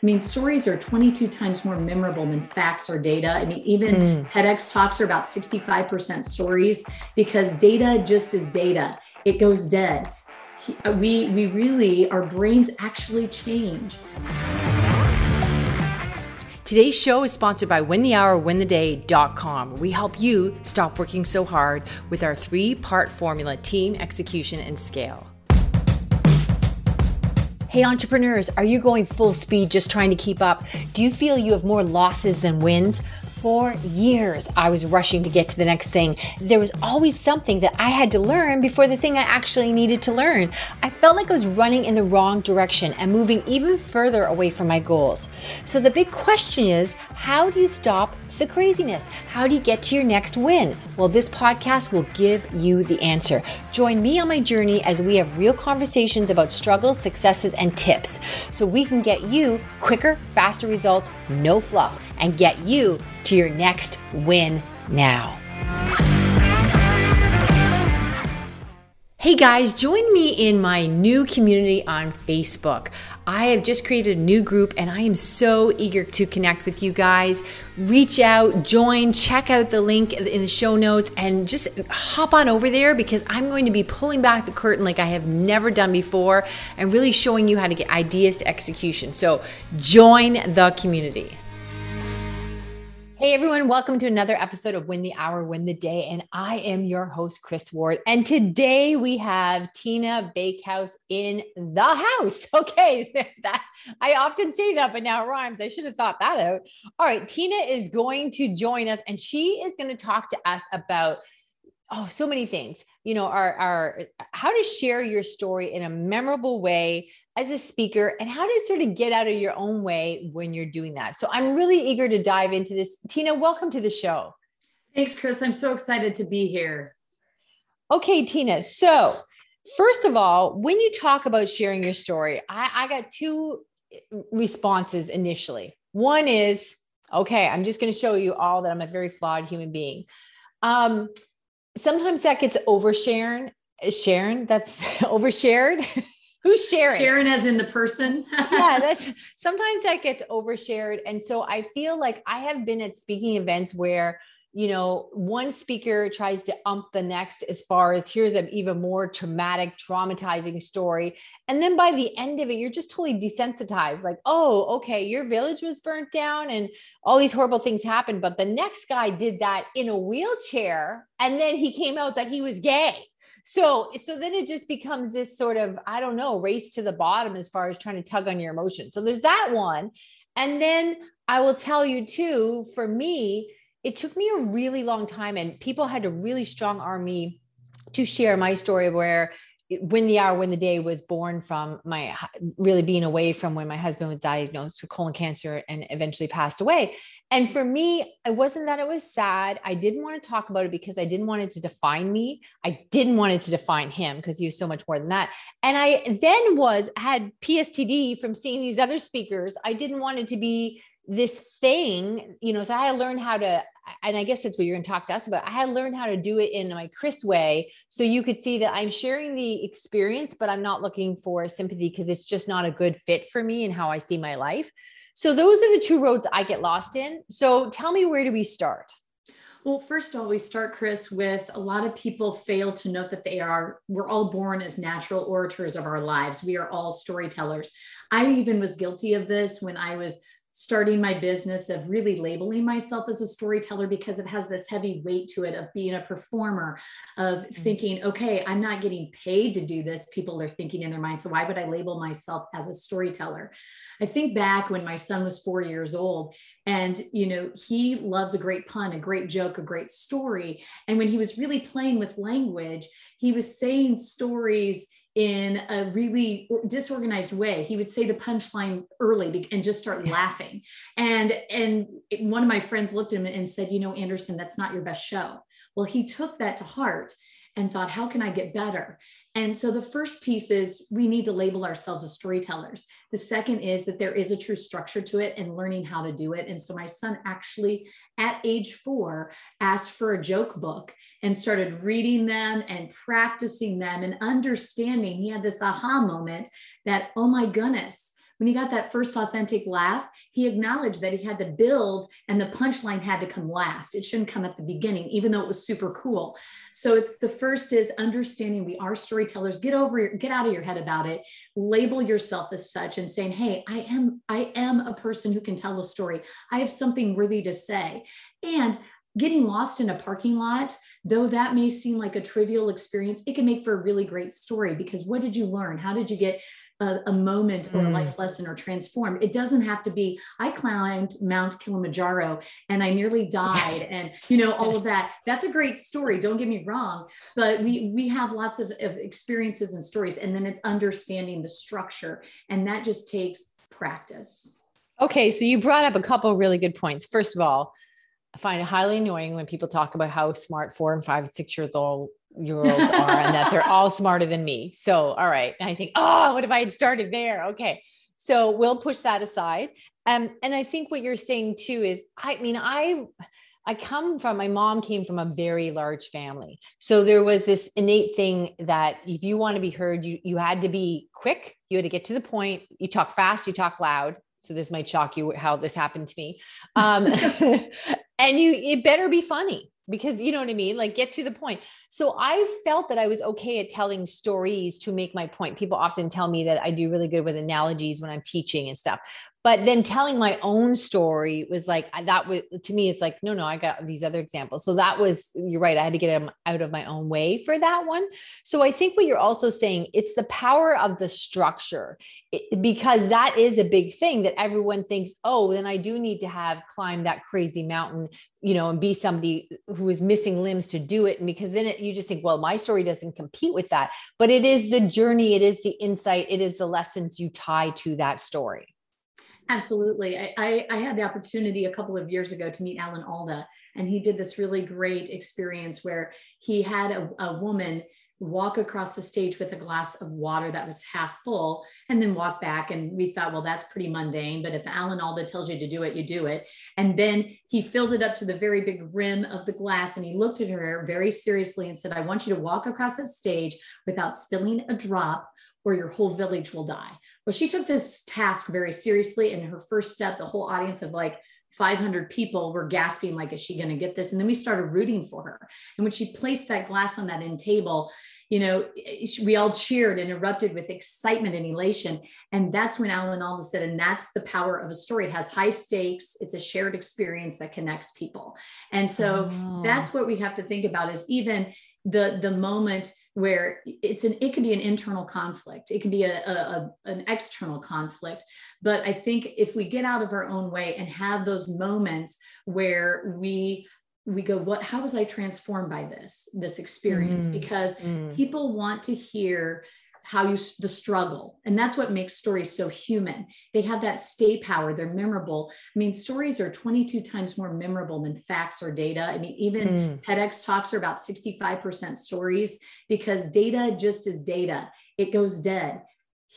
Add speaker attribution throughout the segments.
Speaker 1: I mean, stories are 22 times more memorable than facts or data. I mean, even mm. TEDx talks are about 65% stories because data just is data. It goes dead. We we really our brains actually change.
Speaker 2: Today's show is sponsored by winthehourwintheday.com. We help you stop working so hard with our three-part formula: team, execution, and scale. Hey, entrepreneurs, are you going full speed just trying to keep up? Do you feel you have more losses than wins? For years, I was rushing to get to the next thing. There was always something that I had to learn before the thing I actually needed to learn. I felt like I was running in the wrong direction and moving even further away from my goals. So, the big question is how do you stop the craziness? How do you get to your next win? Well, this podcast will give you the answer. Join me on my journey as we have real conversations about struggles, successes, and tips so we can get you quicker, faster results, no fluff, and get you to your next win now. Hey guys, join me in my new community on Facebook. I have just created a new group and I am so eager to connect with you guys. Reach out, join, check out the link in the show notes, and just hop on over there because I'm going to be pulling back the curtain like I have never done before and really showing you how to get ideas to execution. So join the community. Hey everyone, welcome to another episode of Win the Hour, Win the Day. And I am your host, Kris Ward. And today we have Tina Bakehouse in the house. Okay, that I often say that, but now it rhymes. I should have thought that out. All right, Tina is going to join us and she is going to talk to us about oh so many things you know our our how to share your story in a memorable way as a speaker and how to sort of get out of your own way when you're doing that. So I'm really eager to dive into this. Tina, welcome to the show.
Speaker 1: Thanks, Kris. I'm so excited to be here.
Speaker 2: Okay, Tina. So, first of all, when you talk about sharing your story, I, I got two responses initially. One is, okay, I'm just going to show you all that I'm a very flawed human being. Um, sometimes that gets overshared. Sharon, that's overshared. Who's sharing?
Speaker 1: Sharon as in the person.
Speaker 2: yeah, that's sometimes that gets overshared. And so I feel like I have been at speaking events where you know, one speaker tries to ump the next as far as here's an even more traumatic, traumatizing story. And then by the end of it, you're just totally desensitized like, oh, okay, your village was burnt down and all these horrible things happened. But the next guy did that in a wheelchair. And then he came out that he was gay so so then it just becomes this sort of i don't know race to the bottom as far as trying to tug on your emotion so there's that one and then i will tell you too for me it took me a really long time and people had to really strong arm me to share my story where win the hour win the day was born from my really being away from when my husband was diagnosed with colon cancer and eventually passed away. And for me it wasn't that it was sad. I didn't want to talk about it because i didn't want it to define me. I didn't want it to define him because he was so much more than that. And i then was had pstd from seeing these other speakers. I didn't want it to be this thing, you know, so I had to learn how to, and I guess that's what you're going to talk to us about. I had to learn how to do it in my Kris way. So you could see that I'm sharing the experience, but I'm not looking for sympathy because it's just not a good fit for me and how I see my life. So those are the two roads I get lost in. So tell me, where do we start?
Speaker 1: Well, first of all, we start, Kris, with a lot of people fail to note that they are, we're all born as natural orators of our lives. We are all storytellers. I even was guilty of this when I was starting my business of really labeling myself as a storyteller because it has this heavy weight to it of being a performer of mm-hmm. thinking okay i'm not getting paid to do this people are thinking in their mind so why would i label myself as a storyteller i think back when my son was 4 years old and you know he loves a great pun a great joke a great story and when he was really playing with language he was saying stories in a really disorganized way. He would say the punchline early and just start laughing. And and one of my friends looked at him and said you know anderson that's not your best show. Well he took that to heart and thought how can i get better and so the first piece is we need to label ourselves as storytellers. The second is that there is a true structure to it and learning how to do it. And so my son actually, at age four, asked for a joke book and started reading them and practicing them and understanding. He had this aha moment that, oh my goodness, when he got that first authentic laugh, he acknowledged that he had to build and the punchline had to come last. It shouldn't come at the beginning, even though it was super cool. So it's the first is understanding we are storytellers. Get over your, get out of your head about it. Label yourself as such and saying, hey, I am, I am a person who can tell a story. I have something worthy to say. And getting lost in a parking lot, though that may seem like a trivial experience, it can make for a really great story because what did you learn? How did you get a, a moment or a life mm. lesson or transformed? It doesn't have to be, I climbed Mount Kilimanjaro and I nearly died and, you know, all of that. That's a great story. Don't get me wrong, but we, we have lots of, of experiences and stories and then it's understanding the structure and that just takes practice.
Speaker 2: Okay, so you brought up a couple really good points. First of all, I find it highly annoying when people talk about how smart four and five, and six years old year olds are and that they're all smarter than me. So, all right. And I think, oh, what if I had started there? Okay. So we'll push that aside. Um, and I think what you're saying too is, I mean, I, I come from, my mom came from a very large family. So there was this innate thing that if you want to be heard, you, you had to be quick. You had to get to the point. You talk fast, you talk loud. So this might shock you how this happened to me. Um, and you, it better be funny because you know what I mean? Like get to the point. So I felt that I was okay at telling stories to make my point. People often tell me that I do really good with analogies when I'm teaching and stuff but then telling my own story was like that was to me it's like no no i got these other examples. So that was you're right i had to get them out of my own way for that one. So i think what you're also saying it's the power of the structure. It, because that is a big thing that everyone thinks oh then i do need to have climbed that crazy mountain you know and be somebody who is missing limbs to do it. And because then it, you just think well my story doesn't compete with that. But it is the journey it is the insight it is the lessons you tie to that story
Speaker 1: Absolutely. I, I, I, had the opportunity a couple of years ago to meet Alan Alda, and he did this really great experience where he had a, a woman walk across the stage with a glass of water that was half full and then walk back. And we thought, well, that's pretty mundane. But if Alan Alda tells you to do it, you do it. And then he filled it up to the very big rim of the glass and he looked at her very seriously and said, I want you to walk across the stage without spilling a drop or your whole village will die. Well, she took this task very seriously. And her first step, the whole audience of like 500 people were gasping, like, is she going to get this? And then we started rooting for her. And when she placed that glass on that end table, you know, eh, we all cheered and erupted with excitement and elation. And that's when Alan Alda said, and that's the power of a story. It has high stakes. It's a shared experience that connects people. And so oh. that's what we have to think about is even the, the moment where it's an it can be an internal conflict. It can be a, a, an external conflict. But i think if we get out of our own way and have those moments where we we go what how was i transformed by this this experience? Mm, because mm. people want to hear how you the struggle. And that's what makes stories so human. They have that stay power. They're memorable. I mean stories are 22 times more memorable than facts or data. I mean even mm. tedx talks are about 65% stories because data just is data. It goes dead.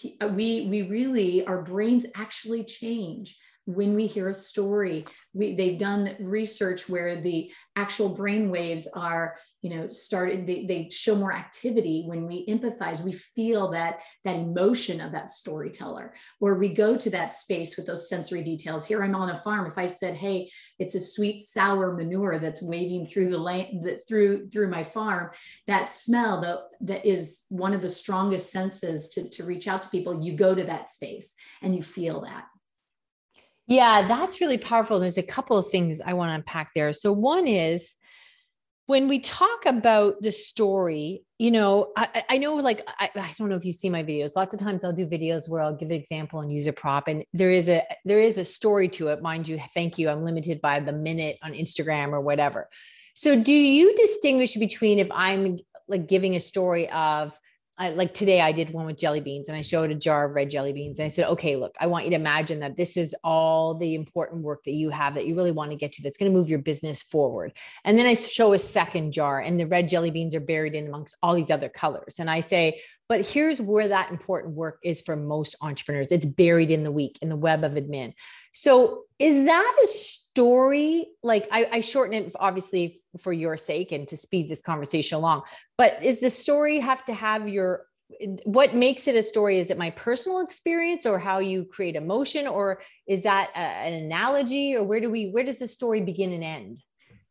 Speaker 1: We we really our brains actually change when we hear a story we, they've done research where the actual brain waves are you know started they, they show more activity. When we empathize we feel that that emotion of that storyteller. Or we go to that space with those sensory details. Here i'm on a farm. If i said hey it's a sweet sour manure that's waving through the lane through through my farm that smell that that is one of the strongest senses to, to reach out to people. You go to that space and you feel that
Speaker 2: yeah that's really powerful there's a couple of things i want to unpack there so one is when we talk about the story, you know, I, I know like I, I, don't know if you see my videos. Lots of times I'll do videos where I'll give an example and use a prop, and there is a there is a story to it. Mind you, thank you. I'm limited by the minute on Instagram or whatever. So, do you distinguish between if I'm like giving a story of I, like today I did one with jelly beans and I showed a jar of red jelly beans and I said, okay, look, I want you to imagine that this is all the important work that you have that you really want to get to that's going to move your business forward. And then I show a second jar and the red jelly beans are buried in amongst all these other colors. And I say, but here's where that important work is for most entrepreneurs. It's buried in the week in the web of admin. So is that a story? Like I, I shorten it obviously for your sake and to speed this conversation along, but is the story have to have your what makes it a story? Is it my personal experience or how you create emotion or is that a, an analogy or where do we where does the story begin and end?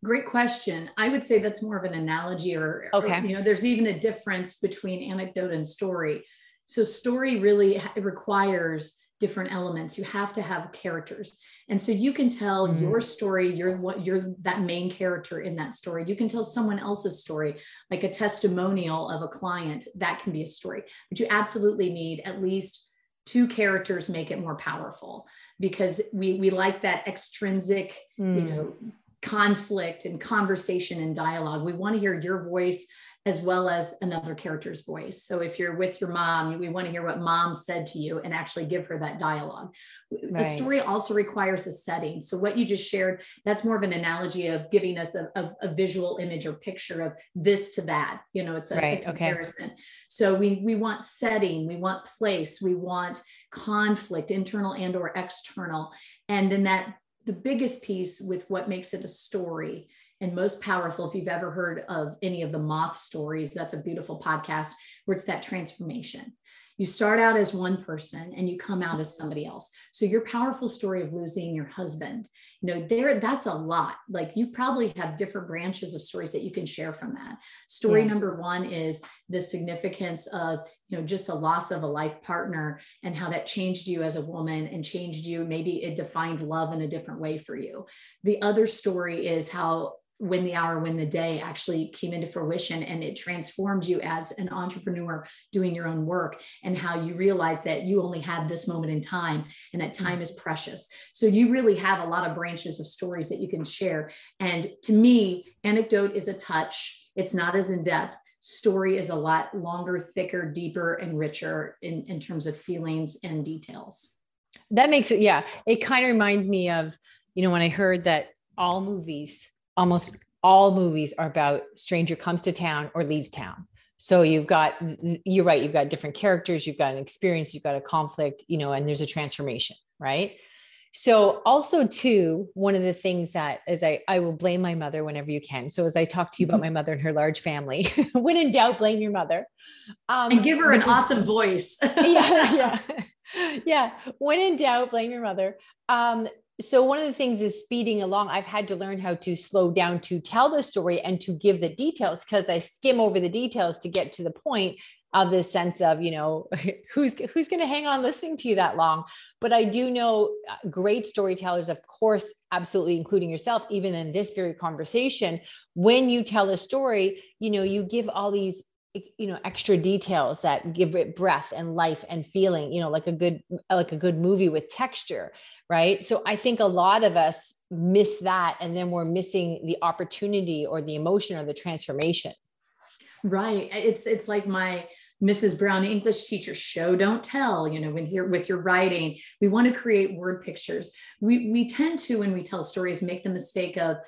Speaker 1: Great question. I would say that's more of an analogy or, okay. or, you know there's even a difference between anecdote and story. So story really requires different elements. You have to have characters. And so you can tell mm. your story you're what you're that main character in that story. You can tell someone else's story like a testimonial of a client that can be a story. But you absolutely need at least two characters make it more powerful because we we like that extrinsic mm. you know conflict and conversation and dialogue. We want to hear your voice as well as another character's voice. So if you're with your mom, we want to hear what mom said to you and actually give her that dialogue. Right. The story also requires a setting. So what you just shared, that's more of an analogy of giving us a, a, a visual image or picture of this to that. You know, it's a, right. a comparison. Okay. So we we want setting, we want place, we want conflict, internal and or external. And then that the biggest piece with what makes it a story and most powerful if you've ever heard of any of the moth stories that's a beautiful podcast where it's that transformation. You start out as one person and you come out as somebody else. So your powerful story of losing your husband you know there that's a lot. Like you probably have different branches of stories that you can share from that. Story yeah. number one is the significance of you know just a loss of a life partner and how that changed you as a woman and changed you. Maybe it defined love in a different way for you. The other story is how win the hour, win the day actually came into fruition and it transformed you as an entrepreneur doing your own work and how you realize that you only have this moment in time and that time is precious. So you really have a lot of branches of stories that you can share. And to me, anecdote is a touch, it's not as in depth. Story is a lot longer, thicker, deeper, and richer in, in terms of feelings and details.
Speaker 2: That makes it, yeah. It kind of reminds me of, you know, when I heard that all movies almost all movies are about stranger comes to town or leaves town. So you've got you're right, you've got different characters, you've got an experience, you've got a conflict, you know, and there's a transformation, right? So also too, one of the things that is I I will blame my mother whenever you can. So as I talk to you about mm-hmm. my mother and her large family, when in doubt, blame your mother.
Speaker 1: Um, and give her an awesome voice.
Speaker 2: yeah, yeah, yeah. When in doubt, blame your mother. Um, so one of the things is speeding along. I've had to learn how to slow down to tell the story and to give the details because i skim over the details to get to the point of this sense of you know who's who's going to hang on listening to you that long. But i do know uh, great storytellers of course absolutely including yourself even in this very conversation when you tell a story you know you give all these you know extra details that give it breath and life and feeling you know like a good like a good movie with texture right? So i think a lot of us miss that and then we're missing the opportunity or the emotion or the transformation.
Speaker 1: Right. It's it's like my Mrs. Brown English teacher show don't tell you know with your with your writing we want to create word pictures we we tend to when we tell stories make the mistake of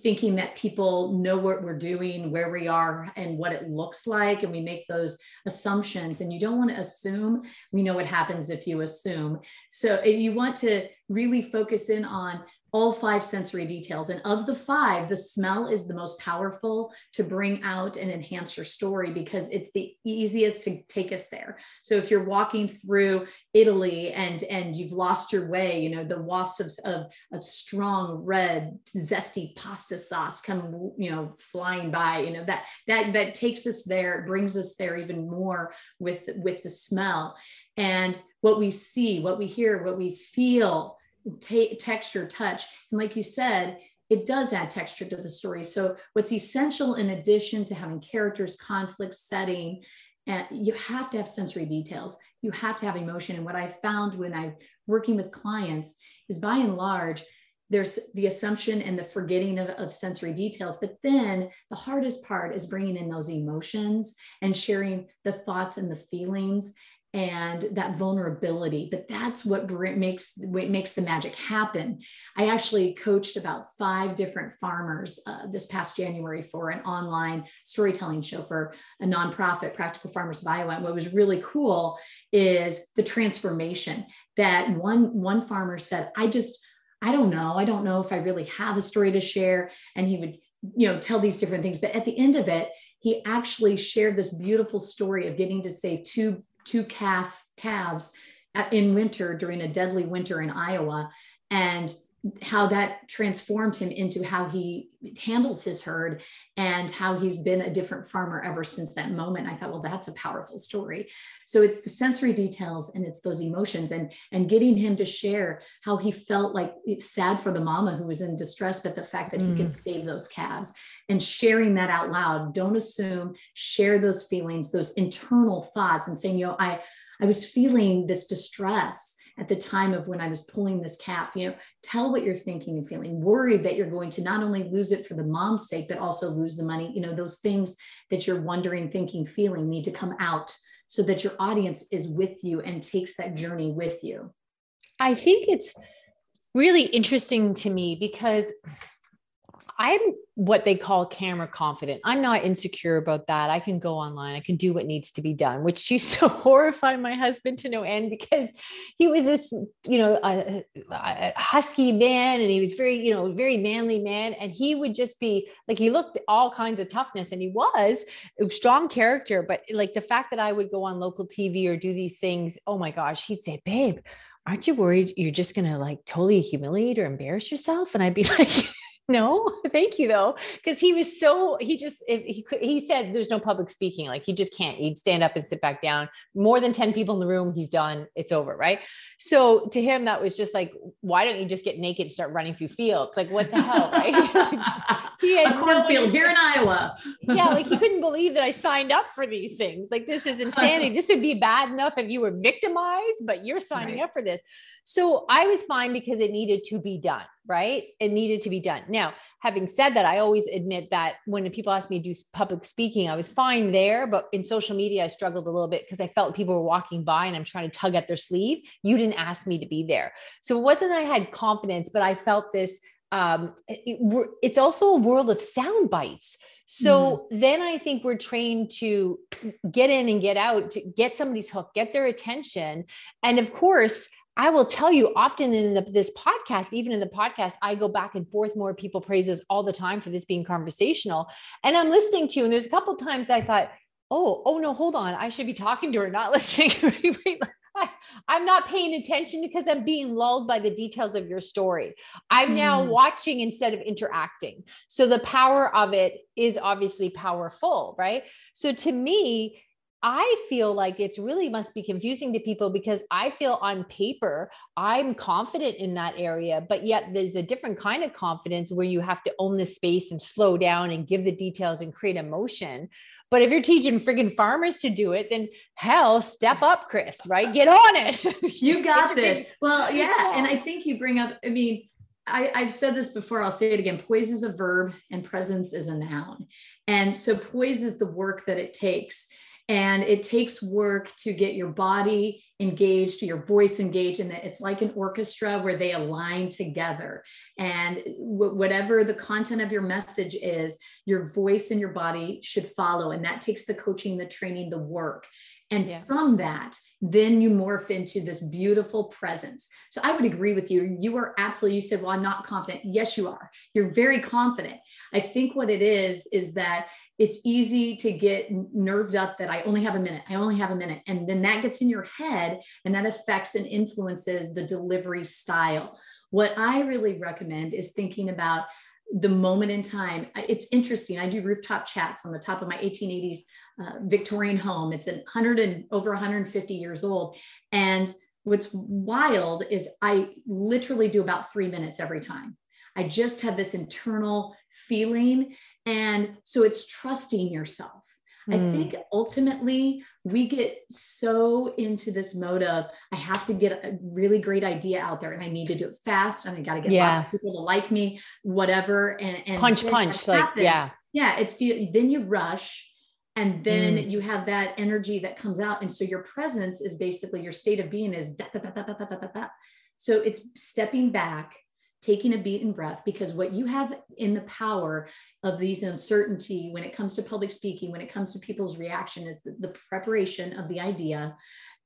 Speaker 1: thinking that people know what we're doing, where we are, and what it looks like. And we make those assumptions. And you don't want to assume. We know what happens if you assume. So you want to really focus in on all five sensory details. And of the five, the smell is the most powerful to bring out and enhance your story because it's the easiest to take us there. So if you're walking through Italy and and you've lost your way, you know, the wafts of, of, of strong red, zesty pasta sauce come, you know, flying by, you know, that that that takes us there, brings us there even more with with the smell. And what we see, what we hear, what we feel t- texture, touch. And like you said, it does add texture to the story. So, what's essential in addition to having characters, conflict, setting, and you have to have sensory details. You have to have emotion. And what I found when I'm working with clients is by and large, there's the assumption and the forgetting of, of sensory details. But then the hardest part is bringing in those emotions and sharing the thoughts and the feelings and that vulnerability but that's what makes what makes the magic happen. I actually coached about five different farmers uh, this past january for an online storytelling show for a nonprofit Practical Farmers of Iowa and what was really cool is the transformation that one one farmer said i just i don't know i don't know if i really have a story to share and he would you know tell these different things but at the end of it he actually shared this beautiful story of getting to save two two calf calves uh, in winter during a deadly winter in Iowa. And how that transformed him into how he handles his herd and how he's been a different farmer ever since that moment i thought well that's a powerful story so it's the sensory details and it's those emotions and and getting him to share how he felt like sad for the mama who was in distress but the fact that mm. he could mm. save those calves and sharing that out loud don't assume share those feelings those internal thoughts and saying you know i i was feeling this distress at the time of when I was pulling this calf, you know, tell what you're thinking and feeling, worried that you're going to not only lose it for the mom's sake, but also lose the money. You know, those things that you're wondering, thinking, feeling need to come out so that your audience is with you and takes that journey with you.
Speaker 2: I think it's really interesting to me because I'm what they call camera confident. I'm not insecure about that. I can go online. I can do what needs to be done, which used to horrify my husband to no end because he was this, you know, a, a, husky man and he was very, you know, very manly man. And he would just be like, he looked all kinds of toughness and he was a strong character. But like the fact that I would go on local TV or do these things, oh my gosh, he'd say, babe, aren't you worried you're just going to like totally humiliate or embarrass yourself? And I'd be like, no thank you though because he was so he just he could he said there's no public speaking like he just can't he'd stand up and sit back down. More than 10 people in the room he's done it's over right? So to him that was just like why don't you just get naked and start running through fields? Like what the hell right?
Speaker 1: He had a cornfield no here in iowa.
Speaker 2: Yeah like he couldn't believe that i signed up for these things. Like this is insanity. This would be bad enough if you were victimized but you're signing right. up for this. So I was fine because it needed to be done, right? It needed to be done. Now, having said that, I always admit that when people ask me to do public speaking, I was fine there, but in social media, I struggled a little bit because I felt people were walking by and I'm trying to tug at their sleeve. You didn't ask me to be there. So it wasn't I had confidence, but I felt this um, it, it's also a world of sound bites. So mm. then I think we're trained to get in and get out, to get somebody's hook, get their attention. And of course, I will tell you often in the, this podcast, even in the podcast, I go back and forth more people praises all the time for this being conversational. And I'm listening to, and there's a couple times I thought, oh, oh no, hold on. I should be talking to her, not listening. I, am not paying attention because I'm being lulled by the details of your story. I'm mm. now watching instead of interacting. So the power of it is obviously powerful, right? So to me, I feel like it's really must be confusing to people because I feel on paper, I'm confident in that area, but yet there's a different kind of confidence where you have to own the space and slow down and give the details and create emotion. But if you're teaching friggin' farmers to do it, then hell, step up, Kris, right? Get on it.
Speaker 1: you got this. Well, yeah. And I think you bring up, I mean, I, have said this before, I'll say it again. Poise is a verb and presence is a noun. And so poise is the work that it takes and it takes work to get your body engaged, your voice engaged, and it's like an orchestra where they align together. And w- whatever the content of your message is, your voice and your body should follow. And that takes the coaching, the training, the work. And yeah. from that, then you morph into this beautiful presence. So I would agree with you. You are absolutely, you said, Well, I'm not confident. Yes, you are. You're very confident. I think what it is, is that it's easy to get nerved up that I only have a minute, I only have a minute. And then that gets in your head and that affects and influences the delivery style. What I really recommend is thinking about the moment in time. It's interesting. I do rooftop chats on the top of my 1880s uh, Victorian home. It's a 100 and over 150 years old. And what's wild is I literally do about three minutes every time. I just have this internal feeling and so it's trusting yourself. Mm. I think ultimately we get so into this mode of I have to get a really great idea out there and I need to do it fast and I got to get yeah. lots of people to like me, whatever. And, and
Speaker 2: punch, punch, like, yeah.
Speaker 1: Yeah. It feel then you rush and then mm. you have that energy that comes out. And so your presence is basically your state of being is da, da, da, so it's stepping back taking a beat and breath because what you have in the power of these uncertainty when it comes to public speaking when it comes to people's reaction is the, the, preparation of the idea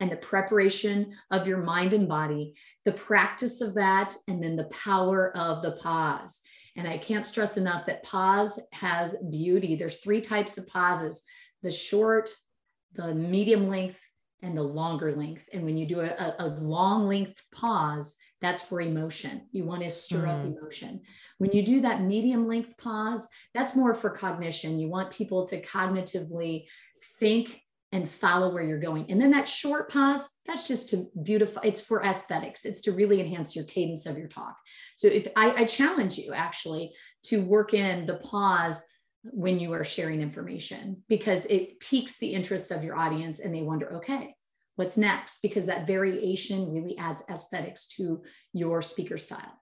Speaker 1: and the preparation of your mind and body the practice of that and then the power of the pause And I can't stress enough that pause has beauty. There's three types of pauses the short, the medium length, and the longer length. And when you do a, a long length pause, that's for emotion. You want to stir mm. up emotion. When you do that medium length pause, that's more for cognition. You want people to cognitively think and follow where you're going. And then that short pause, that's just to beautify, it's for aesthetics. It's to really enhance your cadence of your talk. So if I, I challenge you actually to work in the pause when you are sharing information because it piques the interest of your audience and they wonder, okay, what's next? Because that variation really adds aesthetics to your speaker style.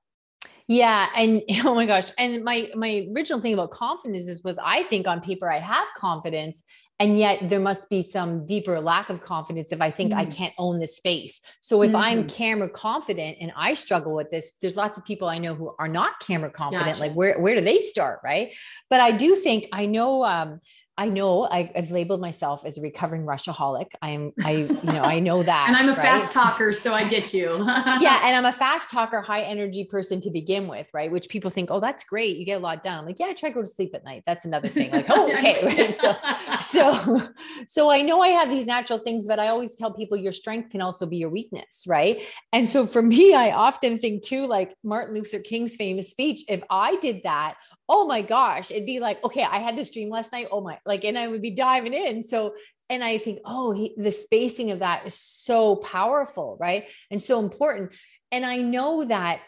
Speaker 2: Yeah, and oh my gosh, and my my original thing about confidence is was I think on paper I have confidence, and yet there must be some deeper lack of confidence if i think mm. i can't own this space so if mm-hmm. i'm camera confident and i struggle with this there's lots of people i know who are not camera confident gotcha. like where where do they start right but i do think i know um I know I, have labeled myself as a recovering rushaholic. I'm, I, you know, I know that.
Speaker 1: and I'm a right? fast talker, so I get you.
Speaker 2: yeah, and I'm a fast talker, high energy person to begin with, right? Which people think, oh, that's great, you get a lot done. I'm like, yeah, I try to go to sleep at night. That's another thing. Like, oh, okay, right? So, so, so I know I have these natural things, but I always tell people your strength can also be your weakness, right? And so for me, I often think too, like Martin Luther King's famous speech. If I did that oh my gosh, it'd be like, okay, I had this dream last night. Oh my, like, and I would be diving in. So, and I think, oh, he, the spacing of that is so powerful, right? And so important. And I know that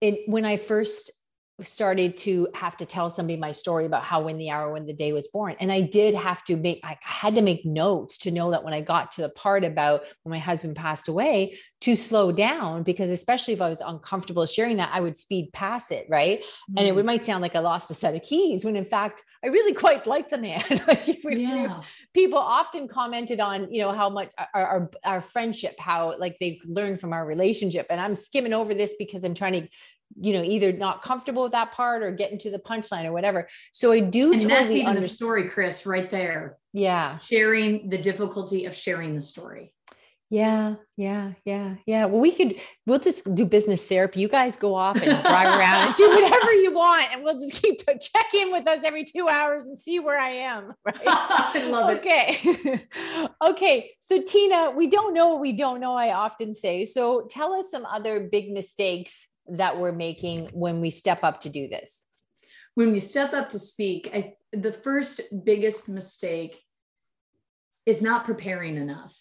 Speaker 2: it, when I first started to have to tell somebody my story about how win the hour win the day was born and i did have to make i had to make notes to know that when i got to the part about when my husband passed away to slow down because especially if i was uncomfortable sharing that i would speed past it right mm-hmm. and it would, mm. might sound like i lost a set of keys when in fact i really quite like the man like yeah. people often commented on you know how much our, our our friendship how like they learned from our relationship and i'm skimming over this because i'm trying to you know either not comfortable with that part or getting to the punchline or whatever. So i do
Speaker 1: and totally that's even understand. the story kris right there.
Speaker 2: Yeah.
Speaker 1: Sharing the difficulty of sharing the story.
Speaker 2: Yeah yeah yeah yeah. Well we could we'll just do business therapy. You guys go off and drive around and do whatever you want and we'll just keep to check in with us every two hours and see where i am right?
Speaker 1: I love
Speaker 2: okay. it. Okay. Okay so tina we don't know what we don't know i often say. So tell us some other big mistakes that we're making when we step up to do this?
Speaker 1: When we step up to speak, I, the first biggest mistake is not preparing enough.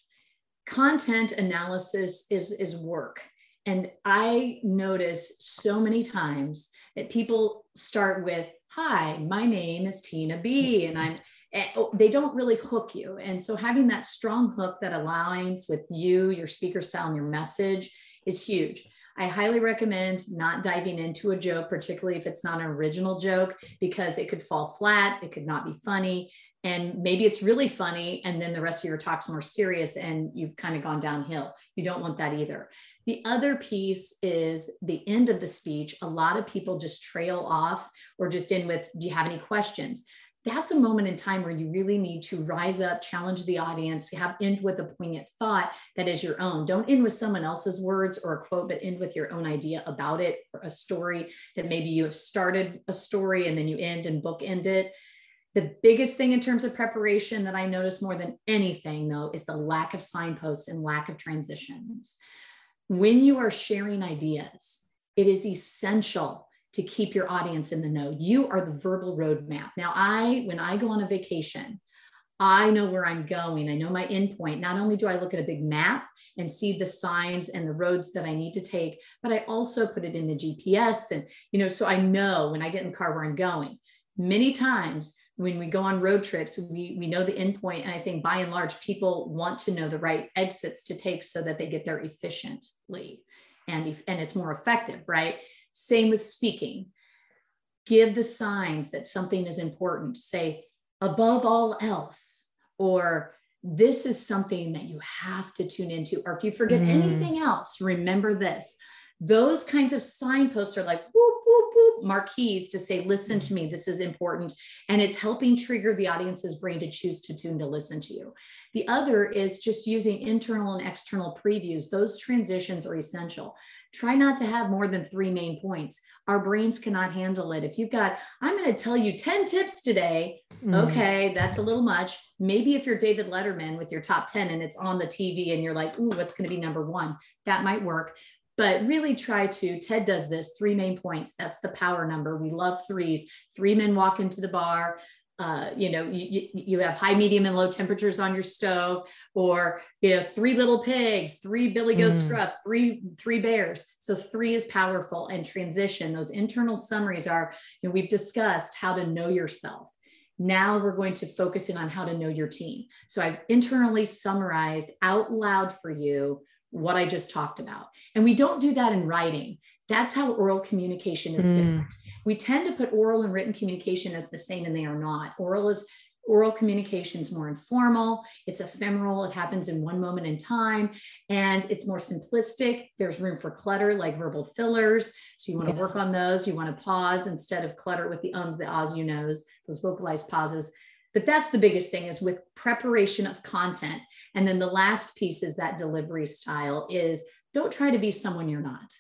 Speaker 1: Content analysis is, is work. And I notice so many times that people start with, Hi, my name is Tina B, and I'm eh, oh, they don't really hook you. And so having that strong hook that aligns with you, your speaker style, and your message is huge. I highly recommend not diving into a joke, particularly if it's not an original joke, because it could fall flat, it could not be funny. And maybe it's really funny, and then the rest of your talk's more serious and you've kind of gone downhill. You don't want that either. The other piece is the end of the speech. A lot of people just trail off or just in with, Do you have any questions? That's a moment in time where you really need to rise up, challenge the audience, have end with a poignant thought that is your own. Don't end with someone else's words or a quote, but end with your own idea about it or a story that maybe you have started a story and then you end and bookend it. The biggest thing in terms of preparation that I notice more than anything, though, is the lack of signposts and lack of transitions. When you are sharing ideas, it is essential to keep your audience in the know. You are the verbal roadmap. Now, I, when I go on a vacation, I know where I'm going. I know my endpoint. Not only do I look at a big map and see the signs and the roads that I need to take, but I also put it in the GPS. And, you know, so I know when I get in the car where I'm going. Many times when we go on road trips, we, we know the endpoint. And I think by and large, people want to know the right exits to take so that they get there efficiently and, and it's more effective, right? Same with speaking. Give the signs that something is important. Say, above all else, or this is something that you have to tune into. Or if you forget mm. anything else, remember this. Those kinds of signposts are like whoop, whoop, whoop, marquees to say, listen to me, this is important. And it's helping trigger the audience's brain to choose to tune to listen to you. The other is just using internal and external previews. Those transitions are essential try not to have more than three main points. Our brains cannot handle it. If you've got, I'm going to tell you 10 tips today. Mm. Okay, that's a little much. Maybe if you're David Letterman with your top 10 and it's on the TV and you're like, ooh, what's going to be number one? That might work. But really try to, Ted does this three main points. That's the power number. We love threes. Three men walk into the bar uh, you know, you, you have high, medium, and low temperatures on your stove, or you have three little pigs, three billy goat mm. Gruff, three three bears. So three is powerful. And transition, those internal summaries are, you know, we've discussed how to know yourself. Now we're going to focus in on how to know your team. So I've internally summarized out loud for you what I just talked about. And we don't do that in writing. That's how oral communication is mm. different. We tend to put oral and written communication as the same and they are not. Oral is oral communication is more informal. It's ephemeral. It happens in one moment in time and it's more simplistic. There's room for clutter like verbal fillers. So you want to yeah. work on those. You want to pause instead of clutter with the ums the ahs you knows those vocalized pauses. But that's the biggest thing is with preparation of content. And then the last piece is that delivery style is don't try to be someone you're not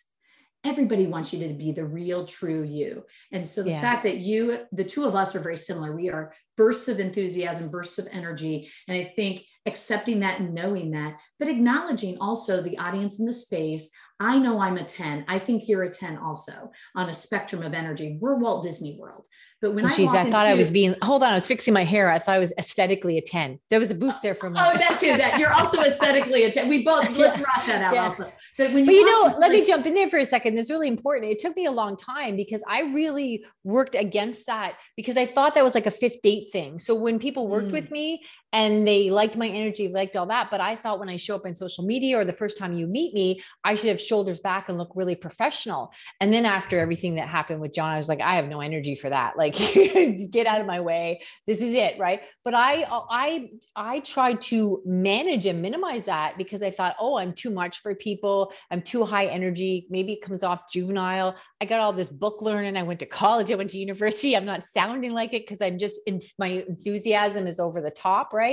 Speaker 1: everybody wants you to be the real true you and so the yeah. fact that you the two of us are very similar we are bursts of enthusiasm bursts of energy and i think accepting that and knowing that but acknowledging also the audience in the space i know i'm a 10 i think you're a 10 also on a spectrum of energy we're walt disney world but when
Speaker 2: Jeez, I, I thought into, I was being hold on, I was fixing my hair. I thought I was aesthetically a 10. There was a boost there for me.
Speaker 1: Oh, that too. That you're also aesthetically a 10. We both let's rock that out yeah. also.
Speaker 2: But when you, but you know, let like, me jump in there for a second. That's really important. It took me a long time because I really worked against that because I thought that was like a fifth date thing. So when people worked mm. with me and they liked my energy, liked all that, but I thought when I show up in social media or the first time you meet me, I should have shoulders back and look really professional. And then after everything that happened with John, I was like, I have no energy for that. Like, get out of my way. This is it, right? But I, I, I tried to manage and minimize that because I thought, oh, I'm too much for people I'm too high energy. Maybe it comes off juvenile. I got all this book learning. I went to college. I went to university. I'm not sounding like it because I'm just in my enthusiasm is over the top. Right.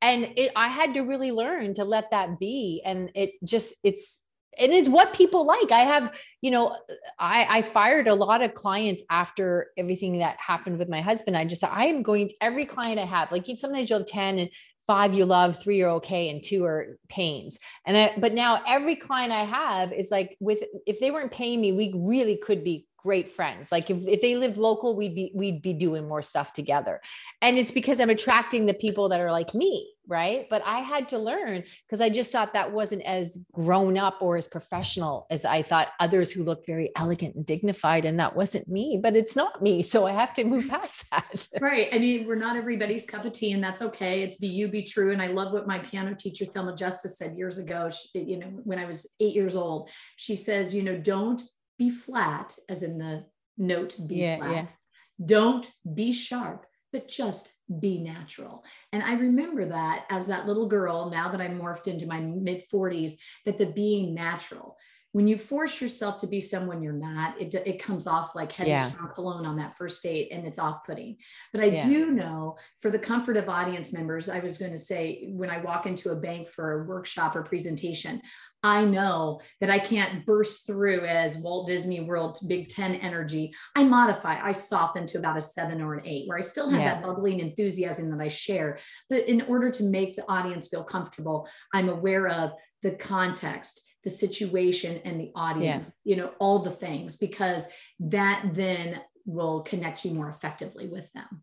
Speaker 2: And it, I had to really learn to let that be. And it just it's and it is what people like. I have, you know, I, I fired a lot of clients after everything that happened with my husband. I just, I am going to every client I have, like sometimes you'll have 10 and five you love, three are okay, and two are pains. And I, but now every client I have is like with if they weren't paying me, we really could be great friends. Like if, if they lived local, we'd be we'd be doing more stuff together. And it's because I'm attracting the people that are like me right? But I had to learn because I just thought that wasn't as grown up or as professional as I thought others who look very elegant and dignified. And that wasn't me, but it's not me. So I have to move past that.
Speaker 1: right. I mean, we're not everybody's cup of tea, and that's okay. It's be you, be true. And I love what my piano teacher, Thelma Justice, said years ago. She, you know, when I was eight years old, she says, you know, don't be flat, as in the note B yeah, flat. Yeah. Don't be sharp, but just be natural. And I remember that as that little girl, now that I'm morphed into my mid 40s, that the being natural. When you force yourself to be someone you're not, it, it comes off like heavy yeah. strong cologne on that first date and it's off putting. But I yeah. do know for the comfort of audience members, I was going to say when I walk into a bank for a workshop or presentation, I know that I can't burst through as Walt Disney World Big Ten energy. I modify, I soften to about a seven or an eight, where I still have yeah. that bubbling enthusiasm that I share. But in order to make the audience feel comfortable, I'm aware of the context, the situation, and the audience, yeah. you know, all the things, because that then will connect you more effectively with them.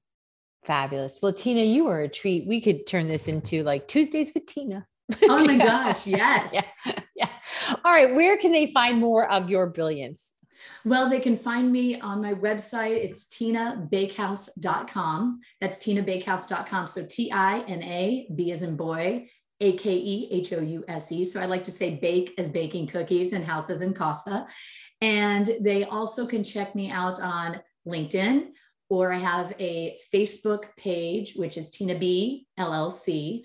Speaker 2: Fabulous. Well, Tina, you are a treat. We could turn this into like Tuesdays with Tina.
Speaker 1: Oh my gosh, yes.
Speaker 2: yeah. yeah. All right. Where can they find more of your brilliance?
Speaker 1: Well, they can find me on my website. It's tinabakehouse.com. That's tinabakehouse.com. So T I N A, B as in boy, A K E H O U S E. So I like to say bake as baking cookies and house as in casa. And they also can check me out on LinkedIn or I have a Facebook page, which is Tina B LLC.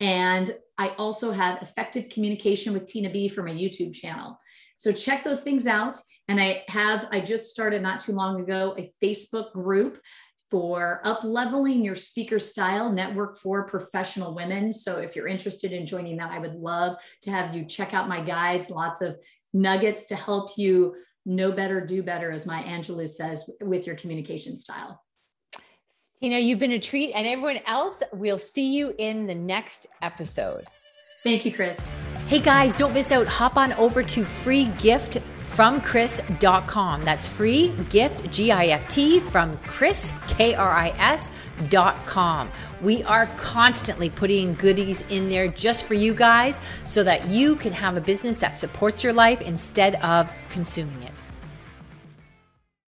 Speaker 1: And I also have effective communication with Tina B for my YouTube channel. So check those things out. And I have, I just started not too long ago, a Facebook group for up leveling your speaker style network for professional women. So if you're interested in joining that, I would love to have you check out my guides, lots of nuggets to help you know better, do better, as Maya Angelou says, with your communication style.
Speaker 2: Tina, you've been a treat, and everyone else, we'll see you in the next episode.
Speaker 1: Thank you, Kris.
Speaker 2: Hey guys, don't miss out. Hop on over to free from Kris.com. That's free gift, G I F T, from Kris, K R I S. Dot com. We are constantly putting goodies in there just for you guys so that you can have a business that supports your life instead of consuming it.